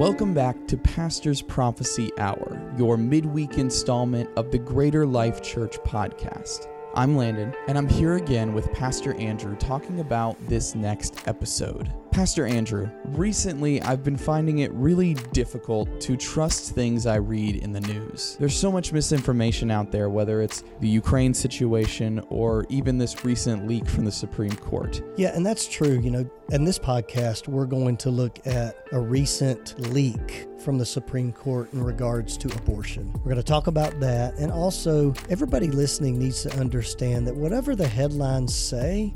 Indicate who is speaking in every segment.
Speaker 1: Welcome back to Pastor's Prophecy Hour, your midweek installment of the Greater Life Church podcast. I'm Landon, and I'm here again with Pastor Andrew talking about this next episode. Pastor Andrew, recently I've been finding it really difficult to trust things I read in the news. There's so much misinformation out there, whether it's the Ukraine situation or even this recent leak from the Supreme Court.
Speaker 2: Yeah, and that's true. You know, in this podcast, we're going to look at a recent leak from the Supreme Court in regards to abortion. We're going to talk about that. And also, everybody listening needs to understand that whatever the headlines say,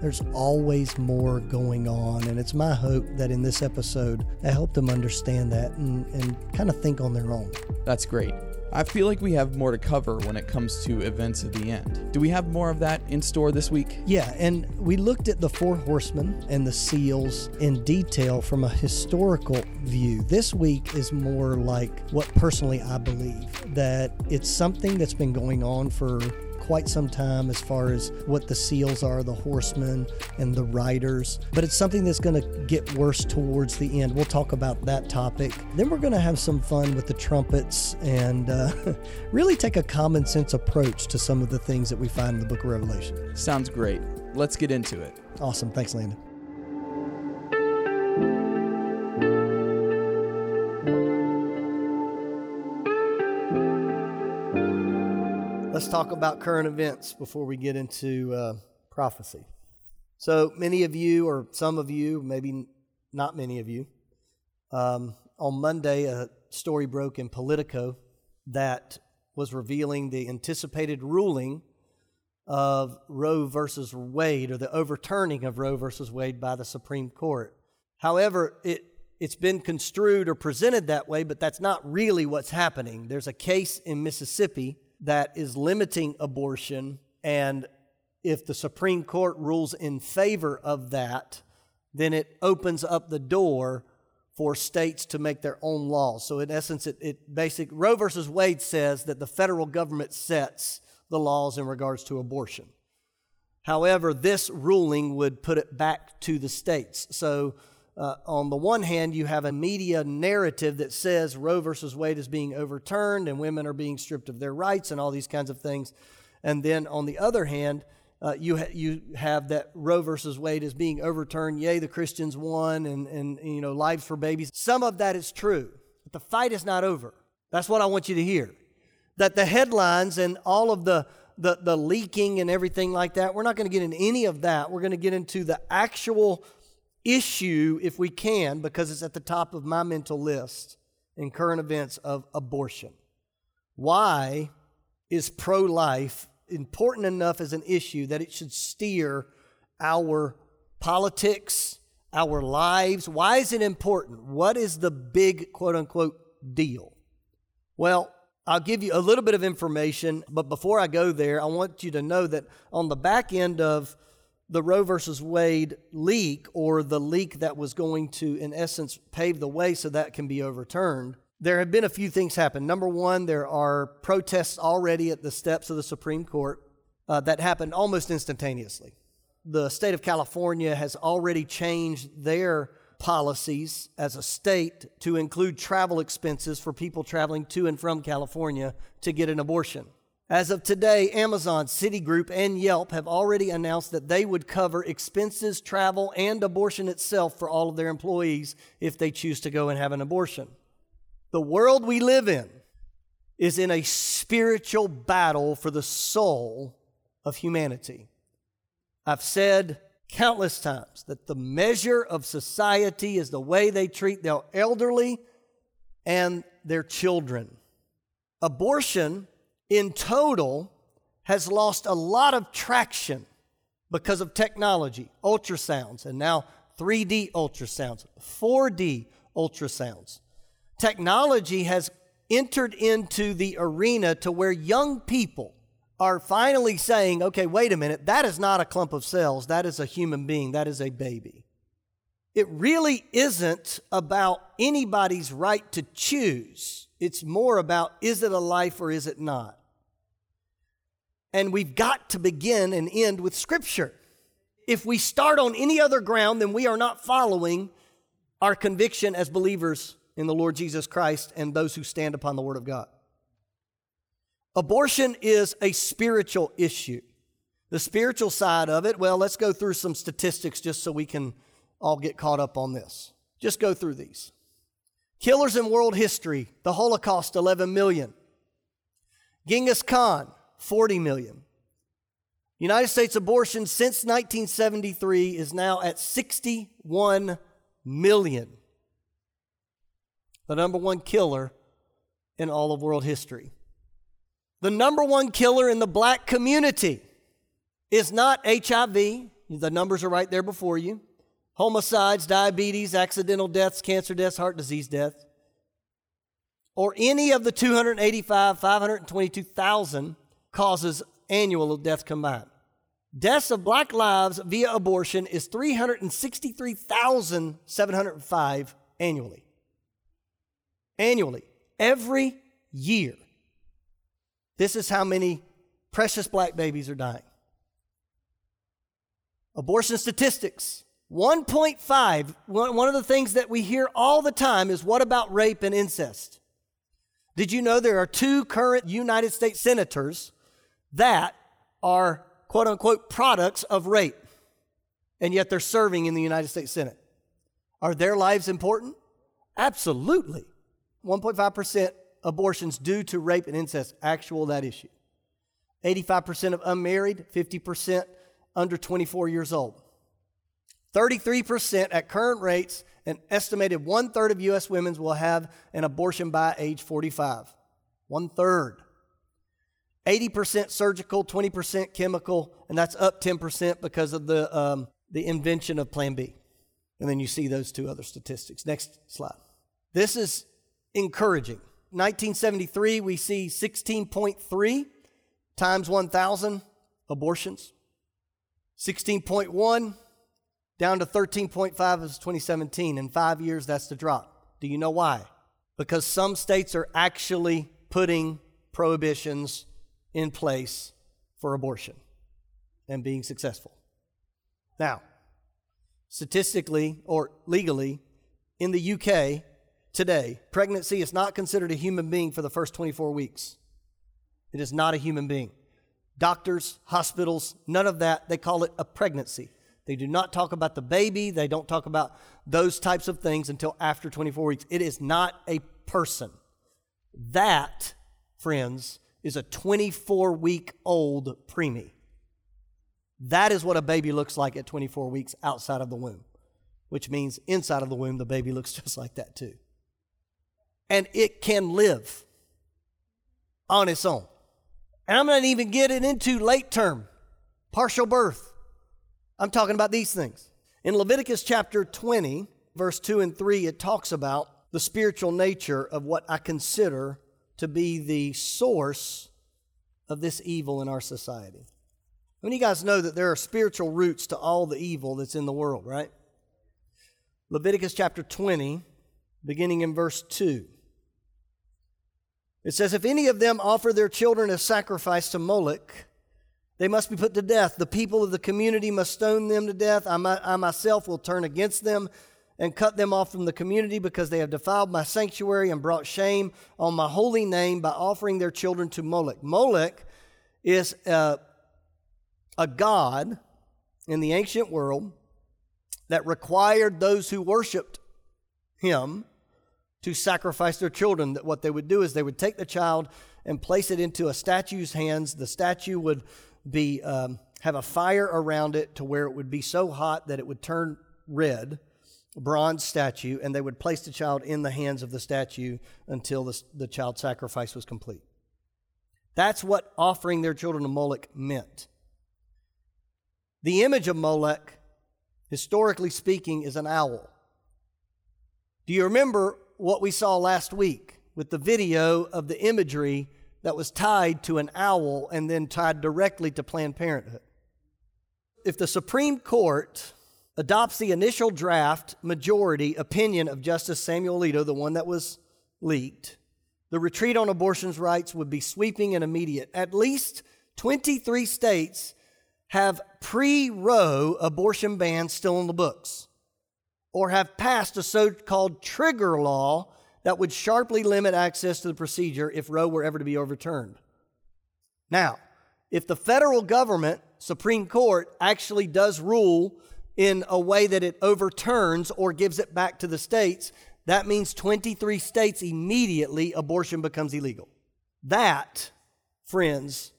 Speaker 2: there's always more going on. And it's my hope that in this episode, I help them understand that and, and kind of think on their own.
Speaker 1: That's great. I feel like we have more to cover when it comes to events of the end. Do we have more of that in store this week?
Speaker 2: Yeah, and we looked at the four horsemen and the seals in detail from a historical view. This week is more like what personally I believe that it's something that's been going on for quite some time as far as what the seals are, the horsemen and the riders. But it's something that's going to get worse towards the end. We'll talk about that topic. Then we're going to have some fun with the trumpets and uh, really take a common sense approach to some of the things that we find in the book of Revelation.
Speaker 1: Sounds great. Let's get into it.
Speaker 2: Awesome. Thanks, Landon. Let's talk about current events before we get into uh, prophecy. So, many of you, or some of you, maybe not many of you, um, on Monday, a story broke in Politico that was revealing the anticipated ruling of Roe versus Wade, or the overturning of Roe versus Wade by the Supreme Court. However, it it's been construed or presented that way, but that's not really what's happening. There's a case in Mississippi that is limiting abortion, and if the Supreme Court rules in favor of that, then it opens up the door for states to make their own laws. So, in essence, it, it basic Roe versus Wade says that the federal government sets the laws in regards to abortion. However, this ruling would put it back to the states. So, uh, on the one hand, you have a media narrative that says Roe versus Wade is being overturned and women are being stripped of their rights and all these kinds of things. And then on the other hand, uh, you, ha- you have that Roe versus Wade is being overturned. Yay, the Christians won and, and, you know, lives for babies. Some of that is true, but the fight is not over. That's what I want you to hear. That the headlines and all of the, the, the leaking and everything like that, we're not going to get into any of that. We're going to get into the actual issue, if we can, because it's at the top of my mental list in current events of abortion. Why is pro life important enough as an issue that it should steer our politics, our lives? Why is it important? What is the big quote unquote deal? Well, I'll give you a little bit of information, but before I go there, I want you to know that on the back end of the Roe versus Wade leak, or the leak that was going to, in essence, pave the way so that can be overturned, there have been a few things happen. Number one, there are protests already at the steps of the Supreme Court uh, that happened almost instantaneously. The state of California has already changed their policies as a state to include travel expenses for people traveling to and from California to get an abortion. As of today, Amazon, Citigroup, and Yelp have already announced that they would cover expenses, travel, and abortion itself for all of their employees if they choose to go and have an abortion. The world we live in is in a spiritual battle for the soul of humanity. I've said countless times that the measure of society is the way they treat their elderly and their children. Abortion in total has lost a lot of traction because of technology, ultrasounds, and now 3D ultrasounds, 4D ultrasounds. Technology has entered into the arena to where young people are finally saying, okay, wait a minute, that is not a clump of cells, that is a human being, that is a baby. It really isn't about anybody's right to choose. It's more about is it a life or is it not? And we've got to begin and end with Scripture. If we start on any other ground, then we are not following our conviction as believers in the Lord Jesus Christ and those who stand upon the Word of God. Abortion is a spiritual issue. The spiritual side of it, well, let's go through some statistics just so we can all get caught up on this. Just go through these. Killers in world history, the Holocaust, 11 million. Genghis Khan, 40 million. United States abortion since 1973 is now at 61 million. The number one killer in all of world history. The number one killer in the black community is not HIV. The numbers are right there before you. Homicides, diabetes, accidental deaths, cancer deaths, heart disease deaths, or any of the 285, 522,000 causes annual death combined. Deaths of black lives via abortion is 363,705 annually. Annually. Every year. This is how many precious black babies are dying. Abortion statistics 1.5. One of the things that we hear all the time is what about rape and incest? Did you know there are two current United States senators that are quote unquote products of rape, and yet they're serving in the United States Senate? Are their lives important? Absolutely. 1.5% abortions due to rape and incest, actual that issue. 85% of unmarried, 50% under 24 years old. 33% at current rates, an estimated one third of U.S. women will have an abortion by age 45. One third. 80% surgical, 20% chemical, and that's up 10% because of the, um, the invention of Plan B. And then you see those two other statistics. Next slide. This is encouraging. 1973, we see 16.3 times 1,000 abortions. 16.1 down to 13.5 is 2017. In five years, that's the drop. Do you know why? Because some states are actually putting prohibitions in place for abortion and being successful. Now, statistically or legally, in the UK, today, pregnancy is not considered a human being for the first 24 weeks. It is not a human being. Doctors, hospitals, none of that, they call it a pregnancy. They do not talk about the baby, they don't talk about those types of things until after 24 weeks. It is not a person. That, friends, is a 24 week old preemie. That is what a baby looks like at 24 weeks outside of the womb, which means inside of the womb, the baby looks just like that too and it can live on its own. And I'm not even getting into late term, partial birth. I'm talking about these things. In Leviticus chapter 20, verse 2 and 3, it talks about the spiritual nature of what I consider to be the source of this evil in our society. I mean, you guys know that there are spiritual roots to all the evil that's in the world, right? Leviticus chapter 20, beginning in verse 2. It says, If any of them offer their children as sacrifice to Moloch, they must be put to death. The people of the community must stone them to death. I, I myself will turn against them and cut them off from the community because they have defiled my sanctuary and brought shame on my holy name by offering their children to Moloch. Moloch is a, a god in the ancient world that required those who worshiped him to sacrifice their children, that what they would do is they would take the child and place it into a statue's hands. The statue would be um, have a fire around it to where it would be so hot that it would turn red, bronze statue, and they would place the child in the hands of the statue until the, the child sacrifice was complete. That's what offering their children to Moloch meant. The image of Moloch, historically speaking, is an owl. Do you remember what we saw last week with the video of the imagery that was tied to an owl and then tied directly to Planned Parenthood. If the Supreme Court adopts the initial draft majority opinion of Justice Samuel Alito, the one that was leaked, the retreat on abortion's rights would be sweeping and immediate. At least 23 states have pre Roe abortion bans still in the books or have passed a so called trigger law that would sharply limit access to the procedure if Roe were ever to be overturned. Now, if the federal government, Supreme Court, actually does rule in a way that it overturns or gives it back to the states, that means 23 states immediately abortion becomes illegal. That, friends,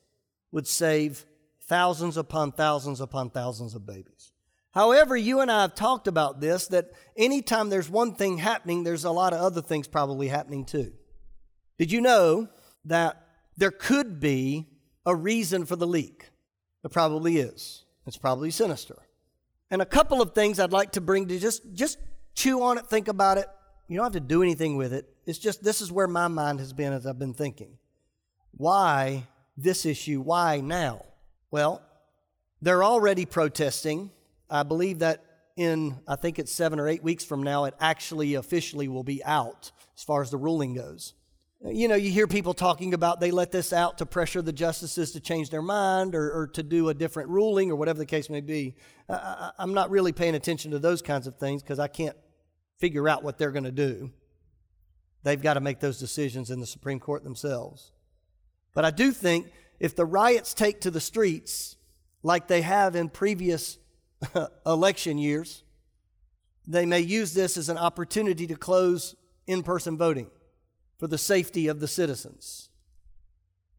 Speaker 2: would save thousands upon thousands upon thousands of babies. However, you and I have talked about this that anytime there's one thing happening, there's a lot of other things probably happening too. Did you know that there could be a reason for the leak? There probably is. It's probably sinister. And a couple of things I'd like to bring to just just chew on it, think about it. You don't have to do anything with it. It's just this is where my mind has been as I've been thinking. Why this issue? Why now? Well, they're already protesting. I believe that in, I think it's seven or eight weeks from now, it actually officially will be out as far as the ruling goes. You know, you hear people talking about they let this out to pressure the justices to change their mind or, or to do a different ruling or whatever the case may be. I, I'm not really paying attention to those kinds of things because I can't figure out what they're going to do. They've got to make those decisions in the Supreme Court themselves. But I do think if the riots take to the streets like they have in previous election years, they may use this as an opportunity to close in person voting for the safety of the citizens.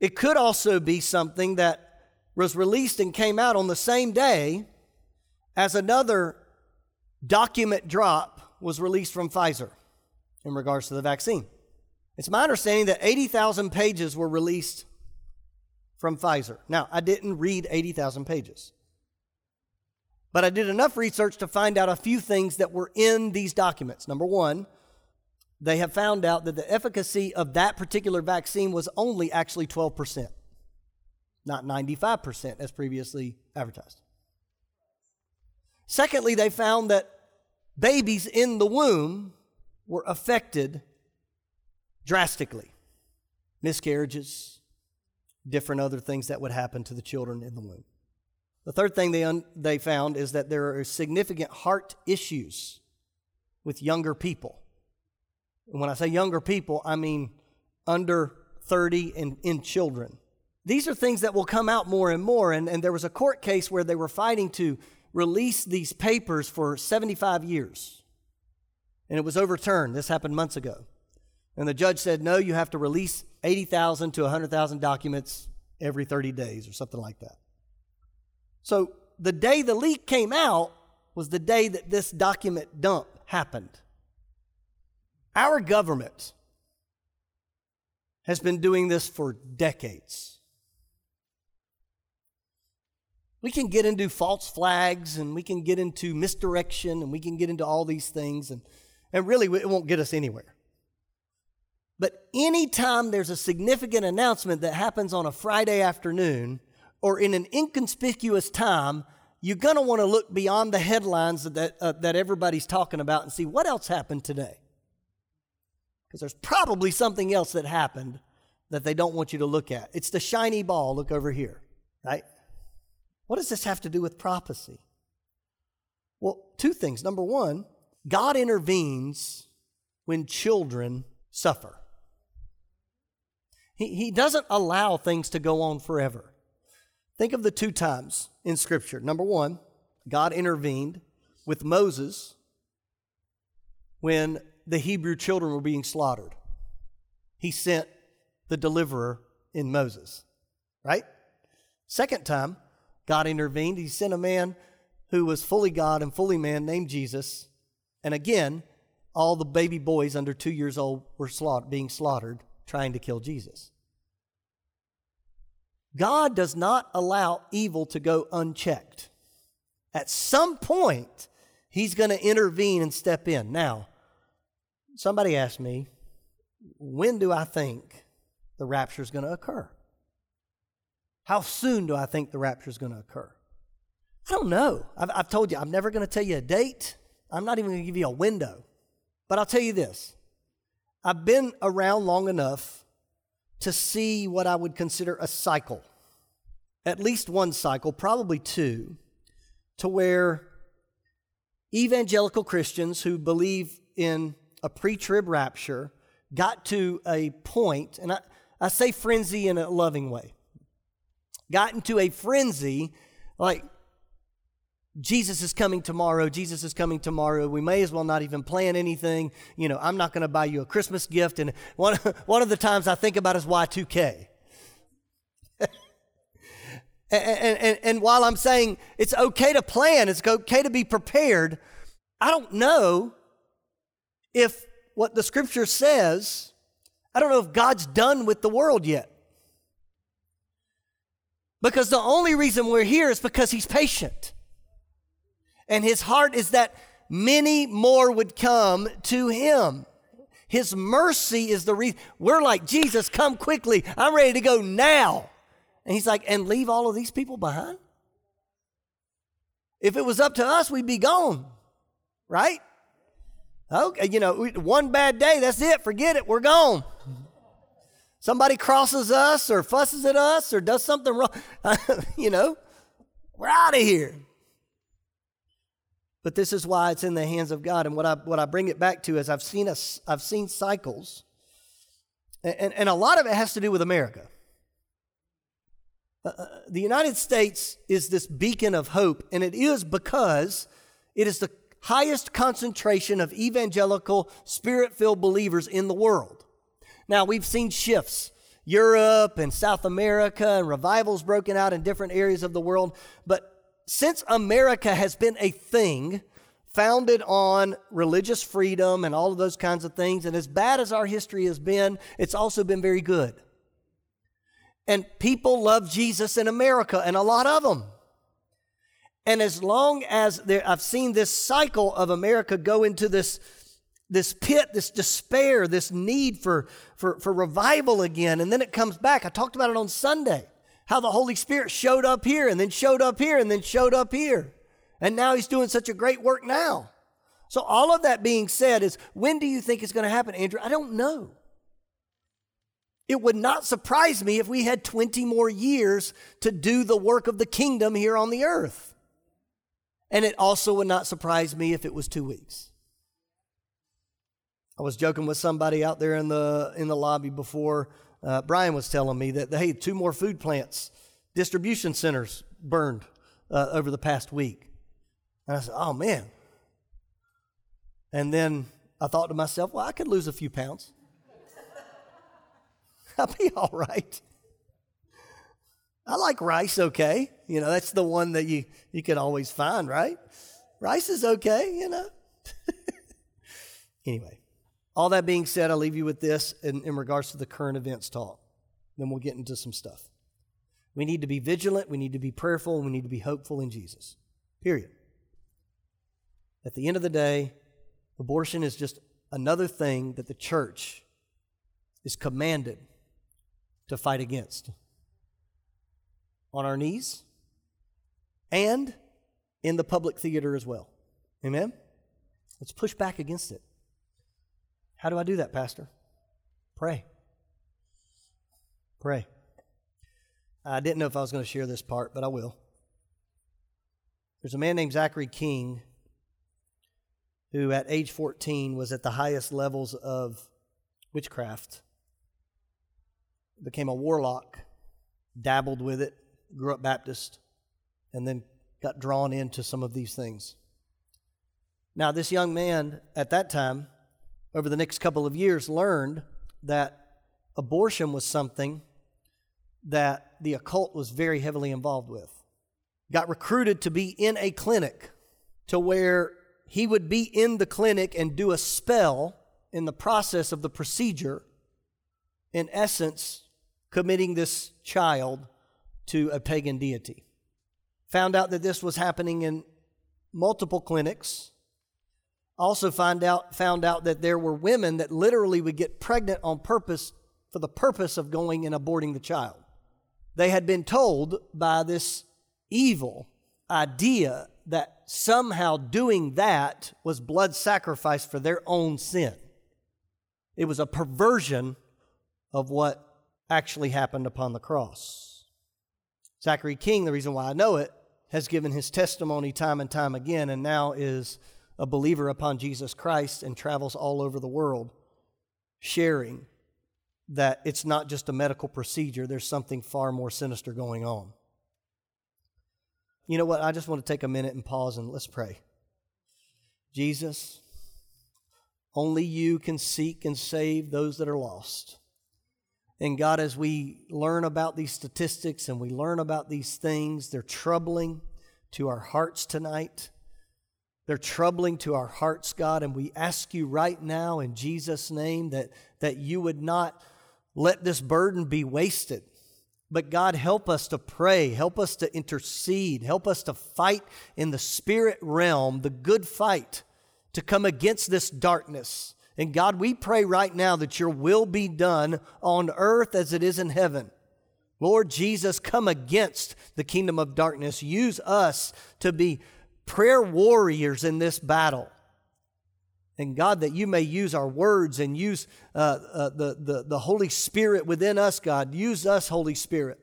Speaker 2: It could also be something that was released and came out on the same day as another document drop was released from Pfizer in regards to the vaccine. It's my understanding that 80,000 pages were released from Pfizer. Now, I didn't read 80,000 pages, but I did enough research to find out a few things that were in these documents. Number one, they have found out that the efficacy of that particular vaccine was only actually 12%, not 95% as previously advertised. Secondly, they found that babies in the womb were affected drastically miscarriages, different other things that would happen to the children in the womb. The third thing they, un- they found is that there are significant heart issues with younger people. And when I say younger people, I mean under 30 and in children. These are things that will come out more and more. And, and there was a court case where they were fighting to release these papers for 75 years. And it was overturned. This happened months ago. And the judge said, no, you have to release 80,000 to 100,000 documents every 30 days or something like that. So the day the leak came out was the day that this document dump happened. Our government has been doing this for decades. We can get into false flags and we can get into misdirection and we can get into all these things, and, and really it won't get us anywhere. But anytime there's a significant announcement that happens on a Friday afternoon or in an inconspicuous time, you're going to want to look beyond the headlines that, uh, that everybody's talking about and see what else happened today. Because there's probably something else that happened that they don't want you to look at. It's the shiny ball. Look over here, right? What does this have to do with prophecy? Well, two things. Number one, God intervenes when children suffer. He, he doesn't allow things to go on forever. Think of the two times in Scripture. Number one, God intervened with Moses when the Hebrew children were being slaughtered. He sent the deliverer in Moses, right? Second time, God intervened. He sent a man who was fully God and fully man named Jesus. And again, all the baby boys under two years old were slaughtered, being slaughtered, trying to kill Jesus. God does not allow evil to go unchecked. At some point, He's going to intervene and step in. Now, somebody asked me, when do I think the rapture is going to occur? How soon do I think the rapture is going to occur? I don't know. I've, I've told you, I'm never going to tell you a date. I'm not even going to give you a window. But I'll tell you this I've been around long enough to see what I would consider a cycle. At least one cycle, probably two, to where evangelical Christians who believe in a pre trib rapture got to a point, and I, I say frenzy in a loving way, got into a frenzy like, Jesus is coming tomorrow. Jesus is coming tomorrow. We may as well not even plan anything. You know, I'm not going to buy you a Christmas gift. And one, one of the times I think about is Y2K. and, and, and, and while I'm saying it's okay to plan, it's okay to be prepared, I don't know if what the scripture says, I don't know if God's done with the world yet. Because the only reason we're here is because He's patient. And his heart is that many more would come to him. His mercy is the reason. We're like, Jesus, come quickly. I'm ready to go now. And he's like, and leave all of these people behind? If it was up to us, we'd be gone, right? Okay, you know, one bad day, that's it. Forget it. We're gone. Somebody crosses us or fusses at us or does something wrong, you know, we're out of here. But this is why it's in the hands of God. And what I, what I bring it back to is I've seen, a, I've seen cycles, and, and a lot of it has to do with America. Uh, uh, the United States is this beacon of hope, and it is because it is the highest concentration of evangelical, spirit filled believers in the world. Now, we've seen shifts. Europe and South America and revivals broken out in different areas of the world. But since America has been a thing founded on religious freedom and all of those kinds of things, and as bad as our history has been, it's also been very good. And people love Jesus in America, and a lot of them. And as long as I've seen this cycle of America go into this, this pit, this despair, this need for, for, for revival again, and then it comes back. I talked about it on Sunday how the Holy Spirit showed up here and then showed up here and then showed up here. And now he's doing such a great work now. So, all of that being said, is when do you think it's going to happen, Andrew? I don't know. It would not surprise me if we had 20 more years to do the work of the kingdom here on the earth. And it also would not surprise me if it was two weeks. I was joking with somebody out there in the, in the lobby before uh, Brian was telling me that, hey, two more food plants, distribution centers burned uh, over the past week. And I said, oh, man. And then I thought to myself, well, I could lose a few pounds. I'll be all right. I like rice okay. You know, that's the one that you, you can always find, right? Rice is okay, you know. anyway, all that being said, I'll leave you with this in, in regards to the current events talk. Then we'll get into some stuff. We need to be vigilant, we need to be prayerful, and we need to be hopeful in Jesus. Period. At the end of the day, abortion is just another thing that the church is commanded to fight against. On our knees and in the public theater as well. Amen? Let's push back against it. How do I do that, Pastor? Pray. Pray. I didn't know if I was going to share this part, but I will. There's a man named Zachary King who, at age 14, was at the highest levels of witchcraft, became a warlock, dabbled with it, grew up Baptist, and then got drawn into some of these things. Now, this young man at that time over the next couple of years learned that abortion was something that the occult was very heavily involved with. Got recruited to be in a clinic to where he would be in the clinic and do a spell in the process of the procedure, in essence, committing this child to a pagan deity. Found out that this was happening in multiple clinics also find out, found out that there were women that literally would get pregnant on purpose for the purpose of going and aborting the child. They had been told by this evil idea that somehow doing that was blood sacrifice for their own sin. It was a perversion of what actually happened upon the cross. Zachary King, the reason why I know it, has given his testimony time and time again and now is a believer upon Jesus Christ and travels all over the world sharing that it's not just a medical procedure, there's something far more sinister going on. You know what? I just want to take a minute and pause and let's pray. Jesus, only you can seek and save those that are lost. And God, as we learn about these statistics and we learn about these things, they're troubling to our hearts tonight. They're troubling to our hearts, God, and we ask you right now in Jesus' name that, that you would not let this burden be wasted. But God, help us to pray, help us to intercede, help us to fight in the spirit realm, the good fight, to come against this darkness. And God, we pray right now that your will be done on earth as it is in heaven. Lord Jesus, come against the kingdom of darkness. Use us to be prayer warriors in this battle. And God, that you may use our words and use uh, uh, the, the, the Holy Spirit within us, God. Use us, Holy Spirit,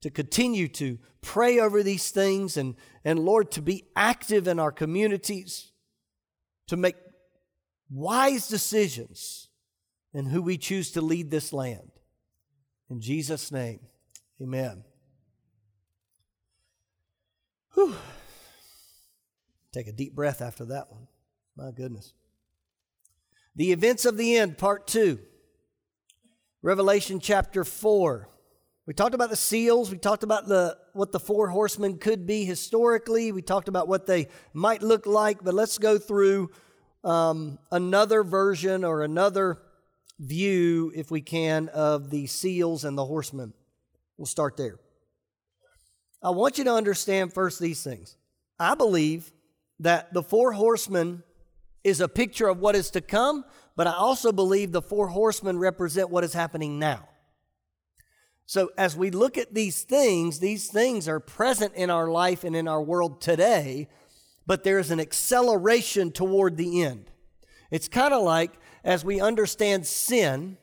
Speaker 2: to continue to pray over these things and, and Lord, to be active in our communities, to make wise decisions in who we choose to lead this land. In Jesus' name, amen. Whew. Take a deep breath after that one. My goodness. The events of the end, part two. Revelation chapter 4. We talked about the seals. We talked about the, what the four horsemen could be historically. We talked about what they might look like. But let's go through um, another version or another view, if we can, of the seals and the horsemen. We'll start there. I want you to understand first these things. I believe that the four horsemen is a picture of what is to come, but I also believe the four horsemen represent what is happening now. So, as we look at these things, these things are present in our life and in our world today, but there's an acceleration toward the end. It's kind of like as we understand sin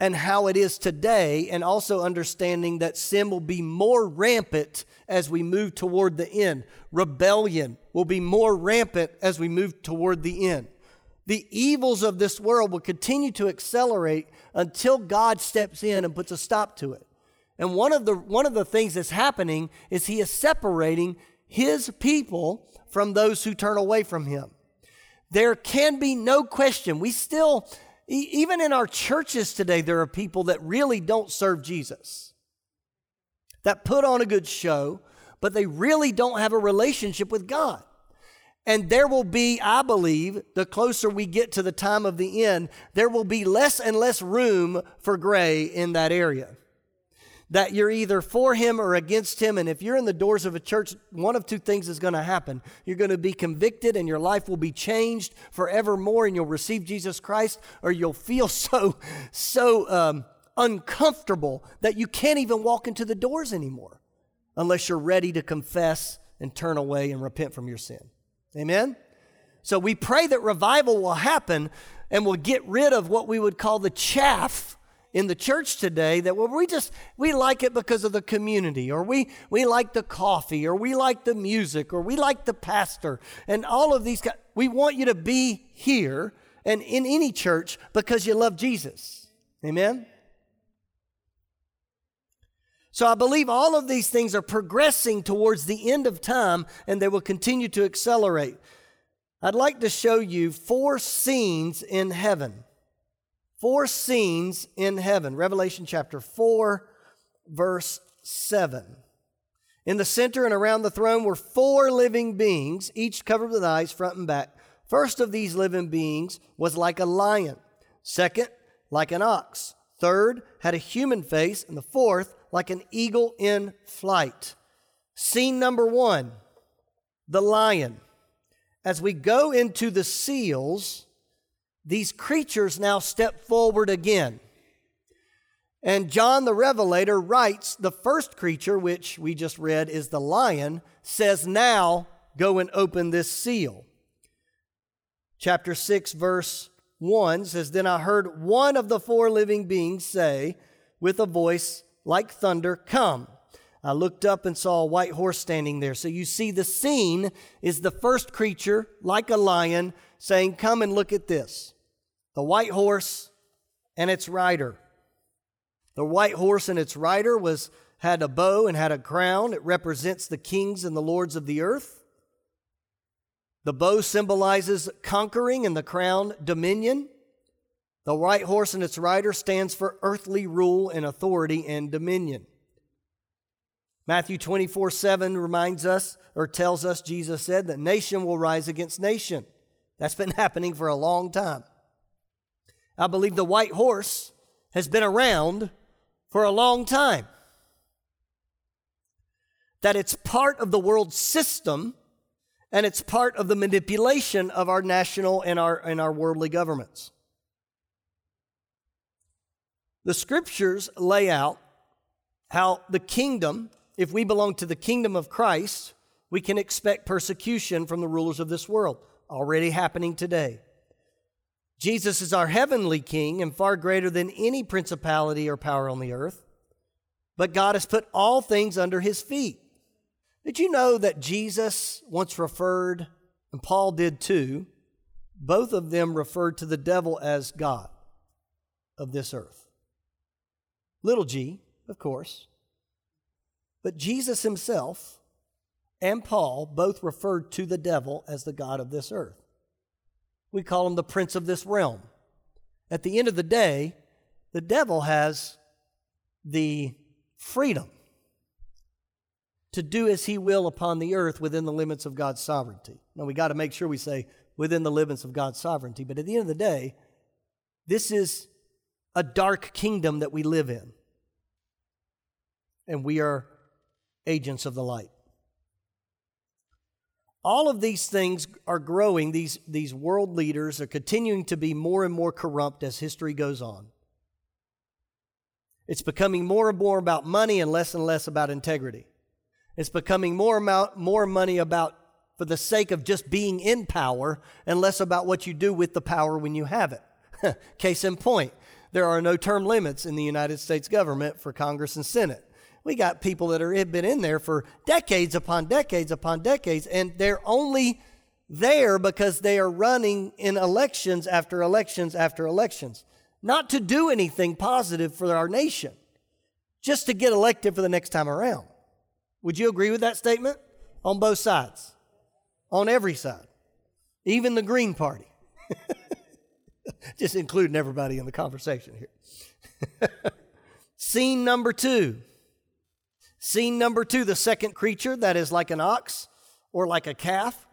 Speaker 2: and how it is today, and also understanding that sin will be more rampant as we move toward the end. Rebellion will be more rampant as we move toward the end. The evils of this world will continue to accelerate until God steps in and puts a stop to it. And one of the one of the things that's happening is he is separating his people from those who turn away from him. There can be no question. We still even in our churches today there are people that really don't serve Jesus that put on a good show, but they really don't have a relationship with God. And there will be, I believe, the closer we get to the time of the end, there will be less and less room for gray in that area. That you're either for him or against him. And if you're in the doors of a church, one of two things is going to happen. You're going to be convicted and your life will be changed forevermore and you'll receive Jesus Christ, or you'll feel so, so, um, uncomfortable that you can't even walk into the doors anymore unless you're ready to confess and turn away and repent from your sin. Amen? So we pray that revival will happen and we'll get rid of what we would call the chaff in the church today that well, we just we like it because of the community or we we like the coffee or we like the music or we like the pastor and all of these we want you to be here and in any church because you love Jesus amen so I believe all of these things are progressing towards the end of time and they will continue to accelerate. I'd like to show you four scenes in heaven. Four scenes in heaven. Revelation chapter 4, verse 7. In the center and around the throne were four living beings, each covered with eyes, front and back. First of these living beings was like a lion, second, like an ox, third, had a human face, and the fourth, like an eagle in flight. Scene number one the lion. As we go into the seals, these creatures now step forward again. And John the Revelator writes the first creature, which we just read is the lion, says, Now go and open this seal. Chapter 6, verse 1 says, Then I heard one of the four living beings say with a voice like thunder, Come. I looked up and saw a white horse standing there. So you see, the scene is the first creature, like a lion, saying, Come and look at this. the white horse and its rider. The white horse and its rider was had a bow and had a crown. It represents the kings and the lords of the earth. The bow symbolizes conquering and the crown dominion. The white horse and its rider stands for earthly rule and authority and dominion. Matthew 24 7 reminds us or tells us, Jesus said, that nation will rise against nation. That's been happening for a long time. I believe the white horse has been around for a long time. That it's part of the world system and it's part of the manipulation of our national and our, and our worldly governments. The scriptures lay out how the kingdom, if we belong to the kingdom of Christ, we can expect persecution from the rulers of this world, already happening today. Jesus is our heavenly king and far greater than any principality or power on the earth. But God has put all things under his feet. Did you know that Jesus once referred, and Paul did too, both of them referred to the devil as God of this earth? Little g, of course. But Jesus himself and Paul both referred to the devil as the God of this earth. We call him the prince of this realm. At the end of the day, the devil has the freedom to do as he will upon the earth within the limits of God's sovereignty. Now, we got to make sure we say within the limits of God's sovereignty, but at the end of the day, this is a dark kingdom that we live in. And we are agents of the light. All of these things are growing. These, these world leaders are continuing to be more and more corrupt as history goes on. It's becoming more and more about money and less and less about integrity. It's becoming more about more money about for the sake of just being in power and less about what you do with the power when you have it. Case in point, there are no term limits in the United States government for Congress and Senate. We got people that are, have been in there for decades upon decades upon decades, and they're only there because they are running in elections after elections after elections, not to do anything positive for our nation, just to get elected for the next time around. Would you agree with that statement? On both sides, on every side, even the Green Party. just including everybody in the conversation here. Scene number two Scene number two the second creature that is like an ox or like a calf.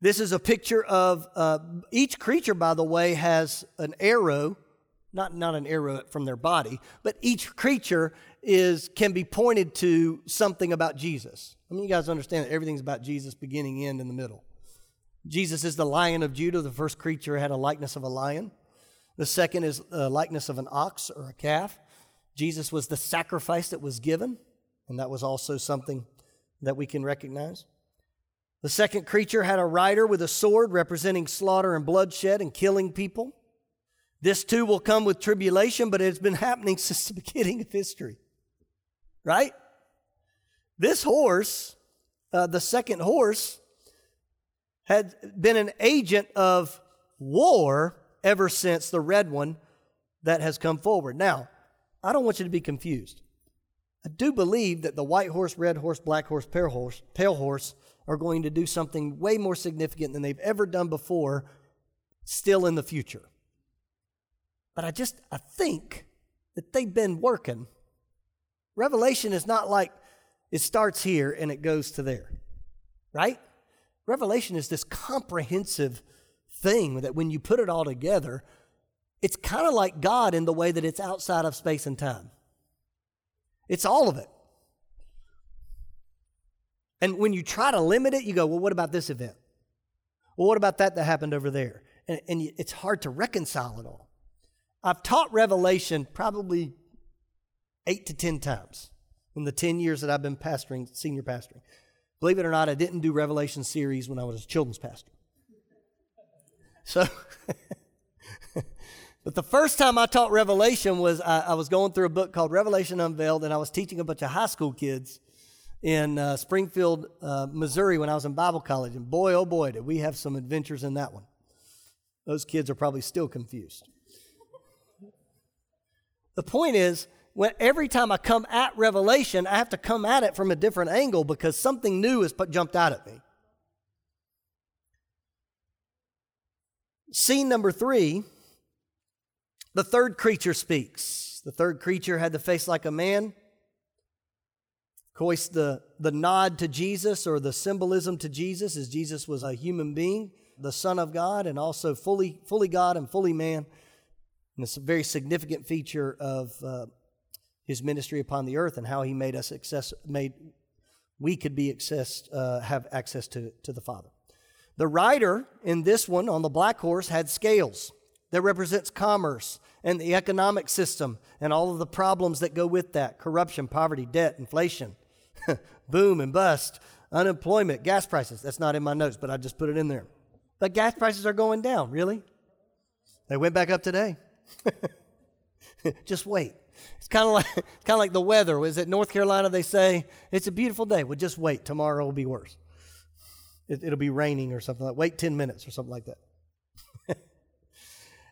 Speaker 2: This is a picture of uh, each creature, by the way, has an arrow, not, not an arrow from their body, but each creature is can be pointed to something about Jesus. I mean, you guys understand that everything's about Jesus, beginning, end, in the middle. Jesus is the lion of Judah. The first creature had a likeness of a lion. The second is a likeness of an ox or a calf. Jesus was the sacrifice that was given, and that was also something that we can recognize. The second creature had a rider with a sword representing slaughter and bloodshed and killing people. This too will come with tribulation, but it's been happening since the beginning of history. Right? This horse, uh, the second horse, had been an agent of war ever since the red one that has come forward. Now, I don't want you to be confused. I do believe that the white horse, red horse, black horse, pale horse, pale horse are going to do something way more significant than they've ever done before, still in the future. But I just I think that they've been working. Revelation is not like it starts here and it goes to there. Right? Revelation is this comprehensive thing that when you put it all together, it's kind of like God in the way that it's outside of space and time. It's all of it. And when you try to limit it, you go, well, what about this event? Well, what about that that happened over there? And, and it's hard to reconcile it all. I've taught Revelation probably eight to 10 times in the 10 years that I've been pastoring, senior pastoring. Believe it or not, I didn't do Revelation series when I was a children's pastor. So But the first time I taught Revelation was I, I, was going through a book called Revelation Unveiled, and I was teaching a bunch of high school kids in uh, Springfield, uh, Missouri, when I was in Bible college. And boy, oh boy, did we have some adventures in that one. Those kids are probably still confused. The point is, when every time I come at Revelation, I have to come at it from a different angle because something new has jumped out at me. Scene number three the third creature speaks. The third creature had the face like a man. Of course, the, the nod to Jesus or the symbolism to Jesus is Jesus was a human being, the Son of God, and also fully, fully God and fully man. And it's a very significant feature of uh, his ministry upon the earth and how he made us access, made we could be accessed, uh, have access to, to the Father. The rider in this one on the black horse had scales that represents commerce and the economic system and all of the problems that go with that corruption, poverty, debt, inflation, boom and bust, unemployment, gas prices. That's not in my notes, but I just put it in there. But gas prices are going down, really? They went back up today. just wait. It's kind of like kind of like the weather. Is it North Carolina? They say it's a beautiful day. Well, just wait. Tomorrow will be worse. It, will be raining or something like. Wait ten minutes or something like that.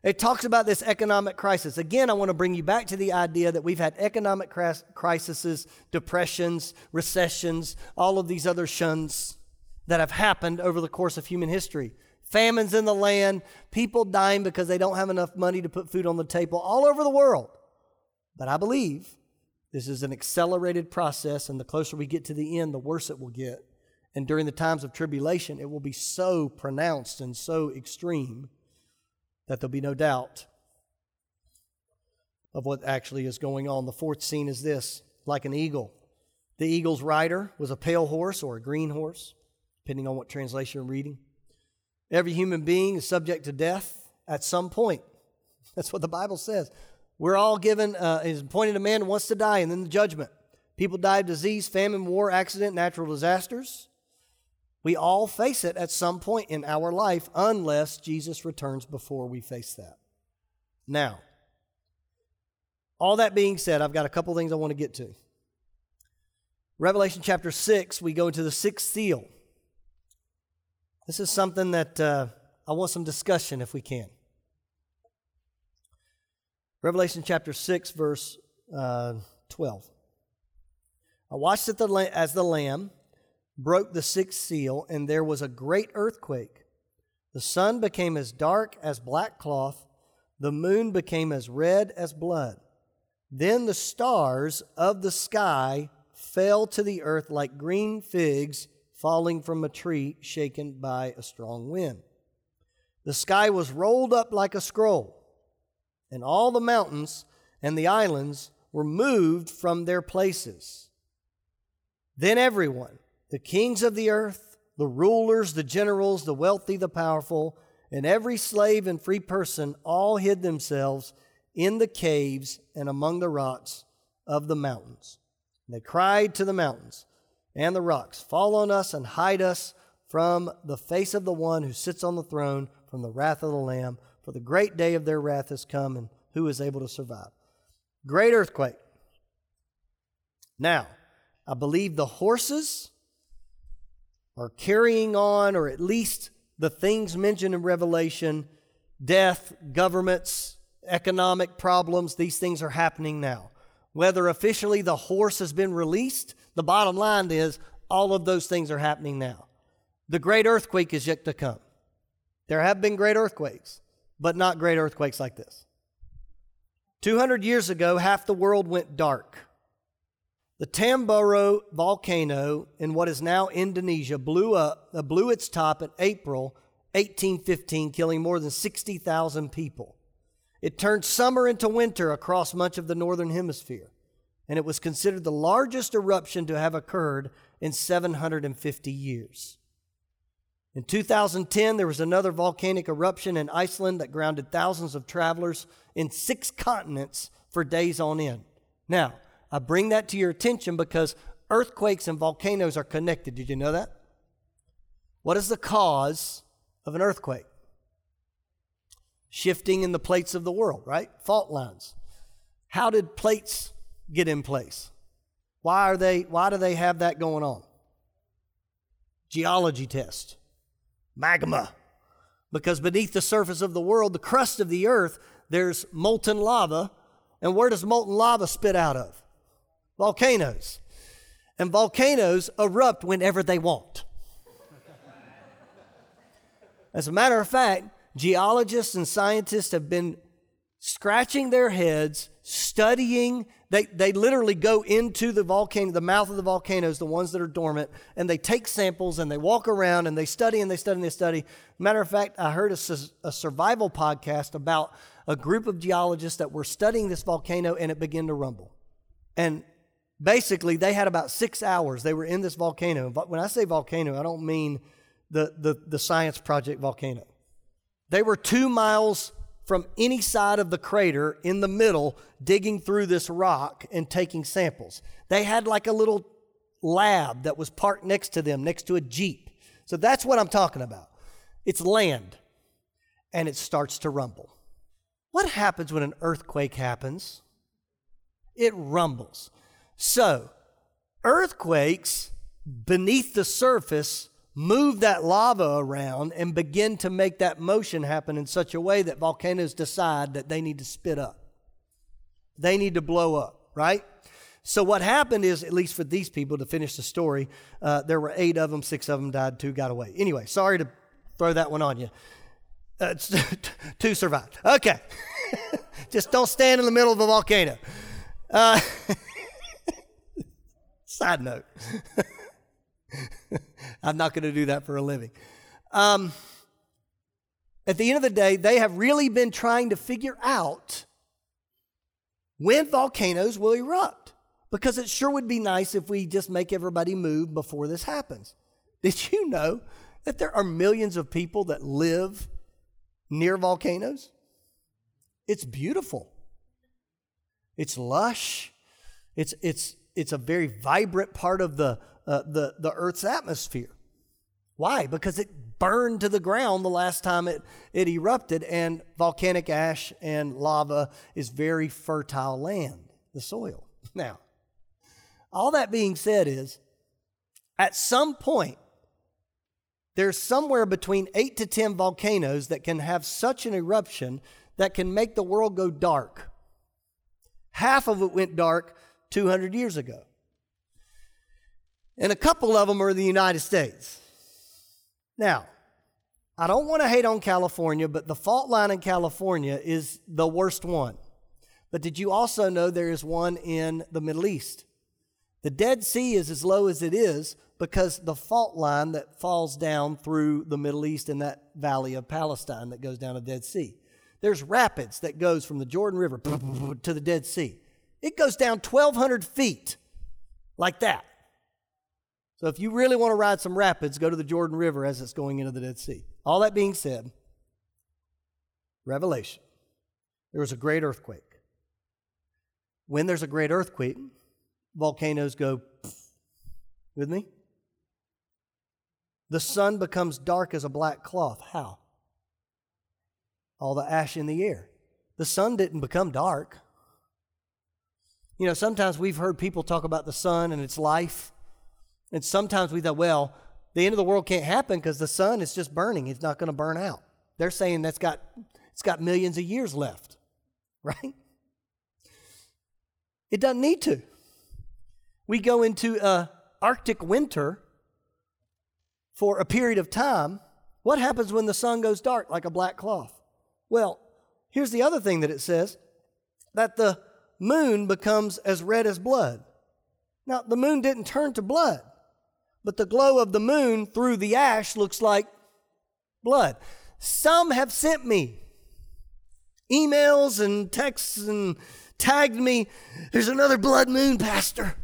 Speaker 2: It talks about this economic crisis. Again, I want to bring you back to the idea that we've had economic crises, depressions, recessions, all of these other shuns that have happened over the course of human history. Famines in the land, people dying because they don't have enough money to put food on the table all over the world. But I believe this is an accelerated process, and the closer we get to the end, the worse it will get. And during the times of tribulation, it will be so pronounced and so extreme that there'll be no doubt of what actually is going on. The fourth scene is this like an eagle. The eagle's rider was a pale horse or a green horse, depending on what translation you're reading. Every human being is subject to death at some point. That's what the Bible says. We're all given, uh, is appointed a man who wants to die, and then the judgment. People die of disease, famine, war, accident, natural disasters. We all face it at some point in our life unless Jesus returns before we face that. Now, all that being said, I've got a couple things I want to get to. Revelation chapter 6, we go into the sixth seal. This is something that uh, I want some discussion if we can. Revelation chapter 6, verse uh, 12. I watched it as the Lamb broke the sixth seal, and there was a great earthquake. The sun became as dark as black cloth, the moon became as red as blood. Then the stars of the sky fell to the earth like green figs falling from a tree shaken by a strong wind. The sky was rolled up like a scroll, and all the mountains and the islands were moved from their places. Then everyone, the kings of the earth, the rulers, the generals, the wealthy, the powerful, and every slave and free person all hid themselves in the caves and among the rocks of the mountains. And they cried to the mountains and the rocks, Fall on us and hide us from the face of the one who sits on the throne, from the wrath of the Lamb, for the great day of their wrath has come, and who is able to survive? Great earthquake. Now, I believe the horses are carrying on, or at least the things mentioned in Revelation death, governments, economic problems, these things are happening now. Whether officially the horse has been released, the bottom line is all of those things are happening now. The great earthquake is yet to come. There have been great earthquakes, but not great earthquakes like this. 200 years ago, half the world went dark. The Tambora volcano in what is now Indonesia blew up, uh, blew its top in April 1815, killing more than 60,000 people. It turned summer into winter across much of the northern hemisphere, and it was considered the largest eruption to have occurred in 750 years. In 2010, there was another volcanic eruption in Iceland that grounded thousands of travelers in six continents for days on end. Now, I bring that to your attention because earthquakes and volcanoes are connected. Did you know that? What is the cause of an earthquake? Shifting in the plates of the world, right? Fault lines. How did plates get in place? Why are they why do they have that going on? Geology test. Magma. Because beneath the surface of the world, the crust of the earth, there's molten lava. And where does molten lava spit out of? Volcanoes. And volcanoes erupt whenever they want. As a matter of fact, geologists and scientists have been scratching their heads, studying. They, they literally go into the volcano, the mouth of the volcanoes, the ones that are dormant, and they take samples and they walk around and they study and they study and they study. Matter of fact, I heard a, a survival podcast about a group of geologists that were studying this volcano and it began to rumble. And basically, they had about six hours. They were in this volcano. When I say volcano, I don't mean the, the, the science project volcano. They were two miles from any side of the crater in the middle, digging through this rock and taking samples. They had like a little lab that was parked next to them, next to a Jeep. So that's what I'm talking about. It's land, and it starts to rumble. What happens when an earthquake happens? It rumbles. So, earthquakes beneath the surface move that lava around and begin to make that motion happen in such a way that volcanoes decide that they need to spit up. They need to blow up, right? So, what happened is, at least for these people, to finish the story, uh, there were eight of them, six of them died, two got away. Anyway, sorry to throw that one on you. Uh, two survived. Okay. Just don't stand in the middle of a volcano. Uh, side note. I'm not going to do that for a living. Um, at the end of the day, they have really been trying to figure out when volcanoes will erupt because it sure would be nice if we just make everybody move before this happens. Did you know that there are millions of people that live near volcanoes? It's beautiful. It's lush. It's, it's, it's a very vibrant part of the uh, the, the Earth's atmosphere. Why? Because it burned to the ground the last time it, it erupted, and volcanic ash and lava is very fertile land, the soil. Now, all that being said is, at some point, there's somewhere between eight to 10 volcanoes that can have such an eruption that can make the world go dark. Half of it went dark 200 years ago and a couple of them are in the United States. Now, I don't want to hate on California, but the fault line in California is the worst one. But did you also know there is one in the Middle East? The Dead Sea is as low as it is because the fault line that falls down through the Middle East in that valley of Palestine that goes down to the Dead Sea. There's rapids that goes from the Jordan River to the Dead Sea. It goes down 1,200 feet like that. So if you really want to ride some rapids, go to the Jordan River as it's going into the Dead Sea. All that being said, Revelation. There was a great earthquake. When there's a great earthquake, volcanoes go with me. The sun becomes dark as a black cloth. How? All the ash in the air. The sun didn't become dark. You know, sometimes we've heard people talk about the sun and its life. And sometimes we thought, well, the end of the world can't happen because the sun is just burning. It's not going to burn out. They're saying that's got it's got millions of years left, right? It doesn't need to. We go into a Arctic winter for a period of time. What happens when the sun goes dark like a black cloth? Well, here's the other thing that it says that the moon becomes as red as blood. Now, the moon didn't turn to blood but the glow of the moon through the ash looks like blood. Some have sent me emails and texts and tagged me. There's another blood moon, Pastor.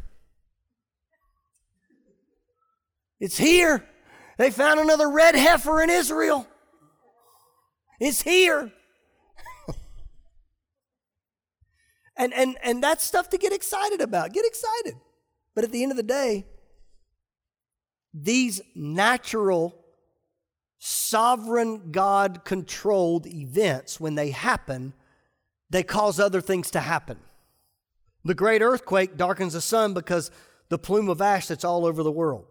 Speaker 2: It's here. They found another red heifer in Israel. It's here. And, and, and that's stuff to get excited about. Get excited. But at the end of the day, these natural, sovereign, God controlled events, when they happen, they cause other things to happen. The great earthquake darkens the sun because the plume of ash that's all over the world.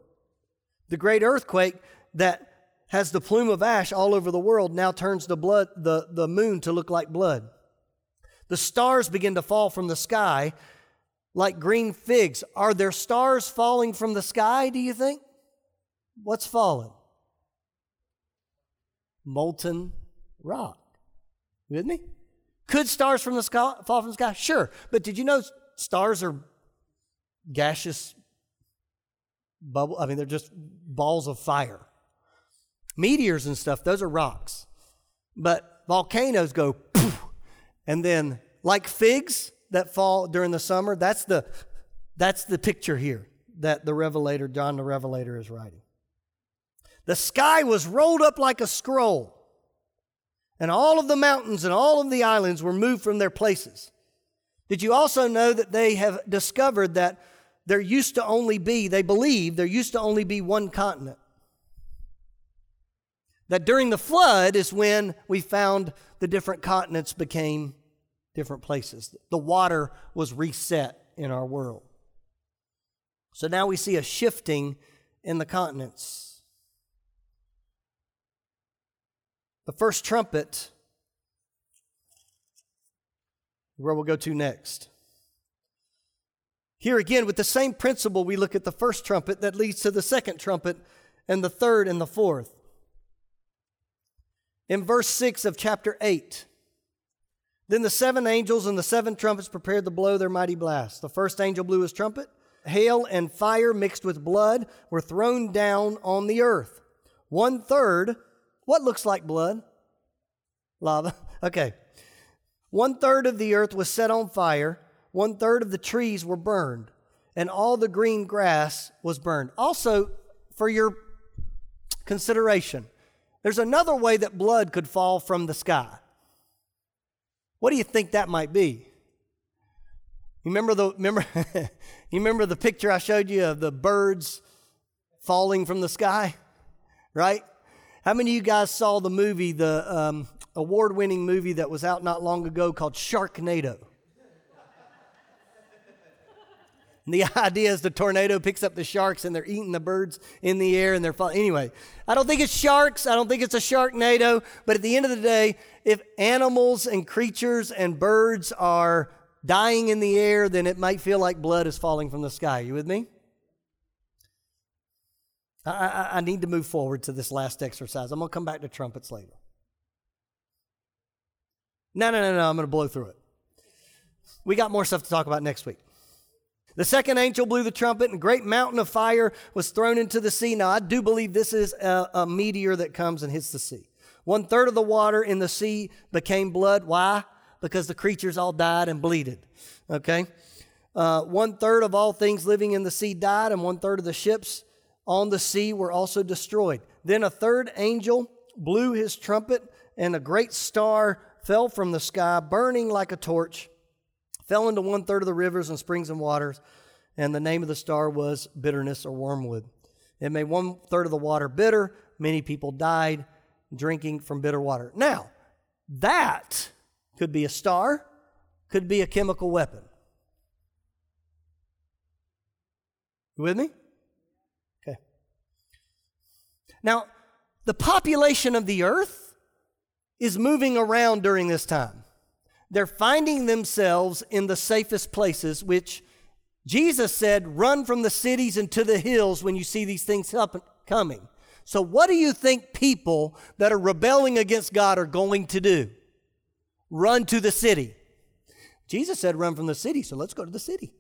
Speaker 2: The great earthquake that has the plume of ash all over the world now turns the blood the, the moon to look like blood. The stars begin to fall from the sky like green figs. Are there stars falling from the sky, do you think? What's fallen? Molten rock. With me? Could stars from the sky fall from the sky? Sure. But did you know stars are gaseous bubble? I mean, they're just balls of fire. Meteors and stuff, those are rocks. But volcanoes go and then like figs that fall during the summer, that's the that's the picture here that the revelator John the revelator is writing. The sky was rolled up like a scroll, and all of the mountains and all of the islands were moved from their places. Did you also know that they have discovered that there used to only be, they believe, there used to only be one continent? That during the flood is when we found the different continents became different places. The water was reset in our world. So now we see a shifting in the continents. The first trumpet, where we'll go to next. Here again, with the same principle, we look at the first trumpet that leads to the second trumpet, and the third and the fourth. In verse 6 of chapter 8, then the seven angels and the seven trumpets prepared to blow their mighty blast. The first angel blew his trumpet. Hail and fire mixed with blood were thrown down on the earth. One third what looks like blood? Lava. Okay. One third of the earth was set on fire, one third of the trees were burned, and all the green grass was burned. Also, for your consideration, there's another way that blood could fall from the sky. What do you think that might be? You remember the remember you remember the picture I showed you of the birds falling from the sky, right? How many of you guys saw the movie, the um, award winning movie that was out not long ago called Sharknado? And the idea is the tornado picks up the sharks and they're eating the birds in the air and they're falling. Anyway, I don't think it's sharks. I don't think it's a sharknado. But at the end of the day, if animals and creatures and birds are dying in the air, then it might feel like blood is falling from the sky. You with me? I, I, I need to move forward to this last exercise. I'm going to come back to trumpets later. No, no, no, no. I'm going to blow through it. We got more stuff to talk about next week. The second angel blew the trumpet, and a great mountain of fire was thrown into the sea. Now, I do believe this is a, a meteor that comes and hits the sea. One third of the water in the sea became blood. Why? Because the creatures all died and bleeded. Okay? Uh, one third of all things living in the sea died, and one third of the ships on the sea were also destroyed. Then a third angel blew his trumpet, and a great star fell from the sky, burning like a torch, fell into one third of the rivers and springs and waters. And the name of the star was bitterness or wormwood. It made one third of the water bitter. Many people died drinking from bitter water. Now, that could be a star, could be a chemical weapon. You with me? Okay. Now, the population of the earth is moving around during this time. They're finding themselves in the safest places, which Jesus said, run from the cities and to the hills when you see these things coming. So, what do you think people that are rebelling against God are going to do? Run to the city. Jesus said, run from the city, so let's go to the city.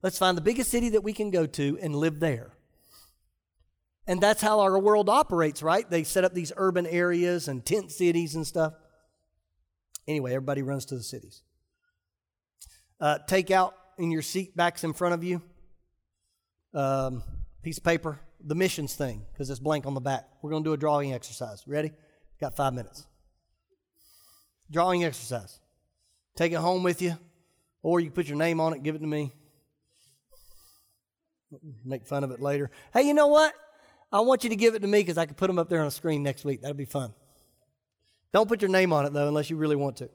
Speaker 2: Let's find the biggest city that we can go to and live there. And that's how our world operates, right? They set up these urban areas and tent cities and stuff. Anyway, everybody runs to the cities. Uh, take out in your seat backs in front of you um, piece of paper, the missions thing, because it's blank on the back. We're going to do a drawing exercise. Ready? Got five minutes. Drawing exercise. Take it home with you, or you put your name on it, give it to me. Make fun of it later. Hey, you know what? I want you to give it to me because I can put them up there on a the screen next week. That'll be fun. Don't put your name on it, though, unless you really want to.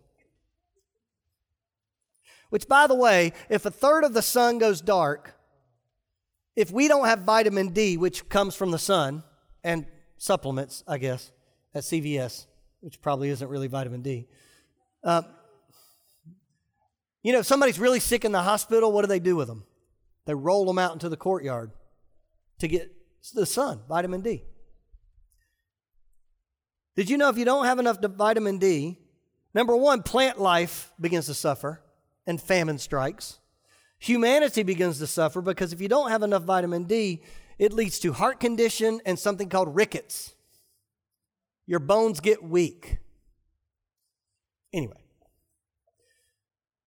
Speaker 2: Which, by the way, if a third of the sun goes dark, if we don't have vitamin D, which comes from the sun, and supplements, I guess, at CVS, which probably isn't really vitamin D. Uh, you know, if somebody's really sick in the hospital, what do they do with them? They roll them out into the courtyard to get the sun, vitamin D. Did you know if you don't have enough vitamin D, number one, plant life begins to suffer and famine strikes. Humanity begins to suffer because if you don't have enough vitamin D, it leads to heart condition and something called rickets. Your bones get weak. Anyway,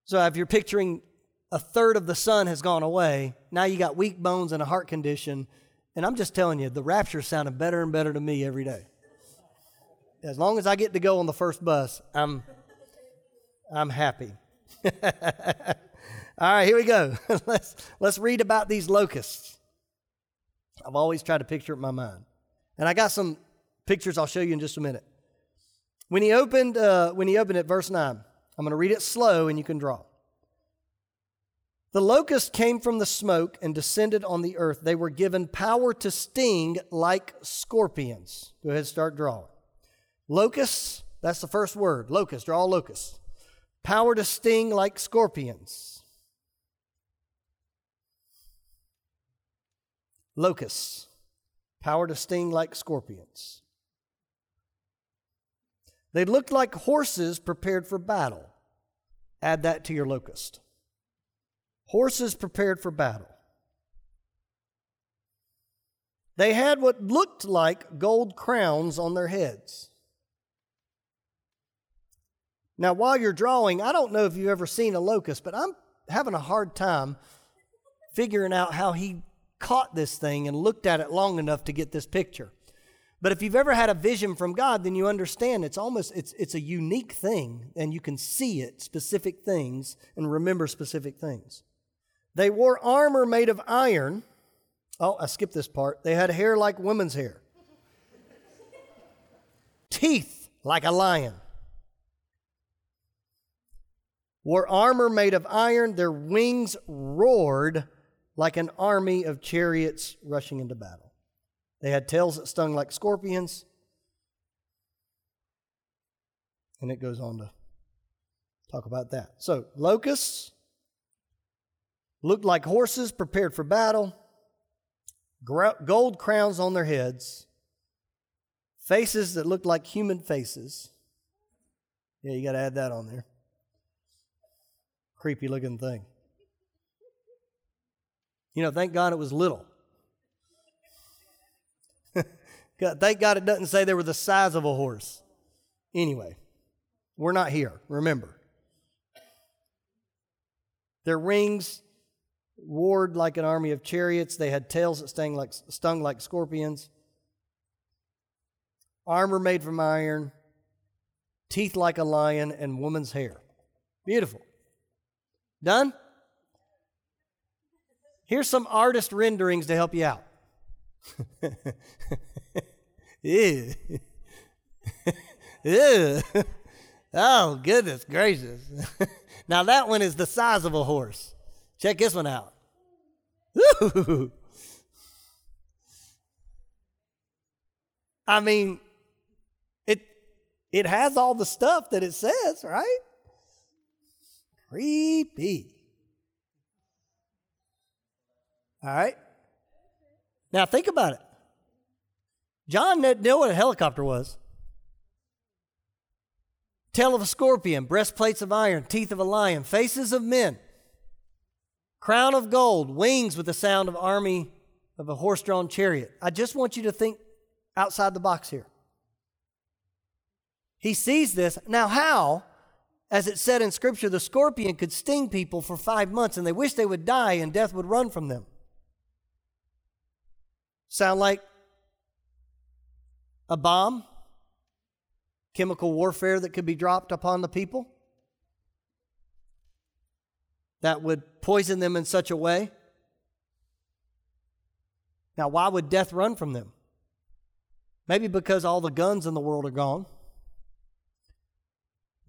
Speaker 2: so if you're picturing a third of the sun has gone away, now you got weak bones and a heart condition, and I'm just telling you, the rapture sounded better and better to me every day. As long as I get to go on the first bus, I'm I'm happy. All right, here we go. let's let's read about these locusts. I've always tried to picture it in my mind. And I got some pictures I'll show you in just a minute. When he opened uh, when he opened it verse 9. I'm going to read it slow and you can draw. The locust came from the smoke and descended on the earth. They were given power to sting like scorpions. Go ahead, start drawing. Locusts, that's the first word. Locust, draw locusts. Power to sting like scorpions. Locusts, power to sting like scorpions. They looked like horses prepared for battle. Add that to your locust horses prepared for battle. They had what looked like gold crowns on their heads. Now, while you're drawing, I don't know if you've ever seen a locust, but I'm having a hard time figuring out how he caught this thing and looked at it long enough to get this picture. But if you've ever had a vision from God, then you understand it's almost it's it's a unique thing and you can see it, specific things and remember specific things. They wore armor made of iron. Oh, I skipped this part. They had hair like women's hair, teeth like a lion. Wore armor made of iron. Their wings roared like an army of chariots rushing into battle. They had tails that stung like scorpions. And it goes on to talk about that. So, locusts looked like horses prepared for battle, gold crowns on their heads, faces that looked like human faces. Yeah, you got to add that on there. Creepy looking thing. You know, thank God it was little. God, thank God it doesn't say they were the size of a horse. Anyway, we're not here, remember. Their rings roared like an army of chariots. They had tails that stung like, stung like scorpions, armor made from iron, teeth like a lion, and woman's hair. Beautiful. Done? Here's some artist renderings to help you out. Oh, goodness gracious. now, that one is the size of a horse. Check this one out. I mean, it it has all the stuff that it says, right? Creepy. All right. Now think about it. John didn't know what a helicopter was. Tail of a scorpion, breastplates of iron, teeth of a lion, faces of men crown of gold, wings with the sound of army of a horse-drawn chariot. I just want you to think outside the box here. He sees this. Now, how, as it said in Scripture, the scorpion could sting people for five months and they wish they would die and death would run from them? Sound like a bomb? Chemical warfare that could be dropped upon the people? that would poison them in such a way. Now, why would death run from them? Maybe because all the guns in the world are gone.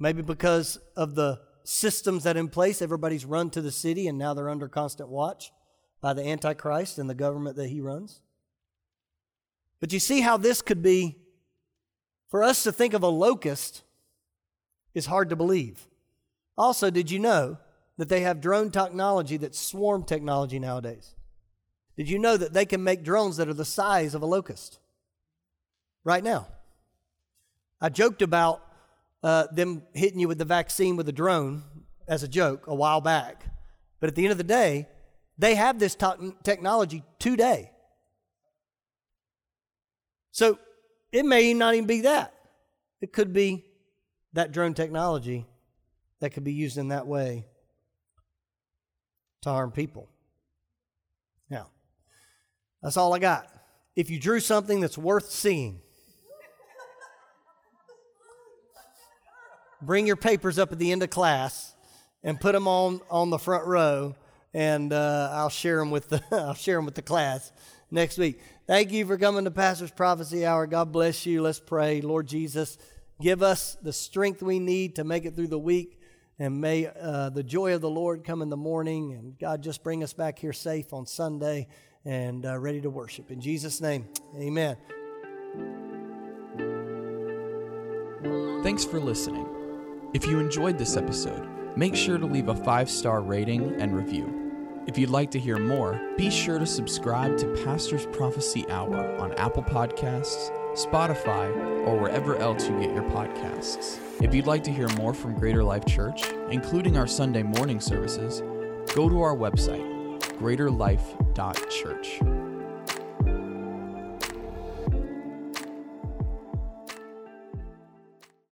Speaker 2: Maybe because of the systems that in place, everybody's run to the city and now they're under constant watch by the Antichrist and the government that he runs. But you see how this could be, for us to think of a locust is hard to believe. Also, did you know that they have drone technology that's swarm technology nowadays? Did you know that they can make drones that are the size of a locust right now? I joked about uh, them hitting you with the vaccine with a drone as a joke a while back. But at the end of the day, they have this te- technology today. So it may not even be that. It could be that drone technology that could be used in that way to harm people. Now, that's all I got. If you drew something that's worth seeing, bring your papers up at the end of class and put them on, on the front row, and uh, I'll share them with the I'll share them with the class next week. Thank you for coming to Pastor's Prophecy Hour. God bless you. Let's pray, Lord Jesus, give us the strength we need to make it through the week, and may uh, the joy of the Lord come in the morning, and God just bring us back here safe on Sunday and uh, ready to worship. In Jesus' name, Amen.
Speaker 1: Thanks for listening. If you enjoyed this episode, make sure to leave a five star rating and review. If you'd like to hear more, be sure to subscribe to Pastor's Prophecy Hour on Apple Podcasts, Spotify, or wherever else you get your podcasts. If you'd like to hear more from Greater Life Church, including our Sunday morning services, go to our website, greaterlife.church.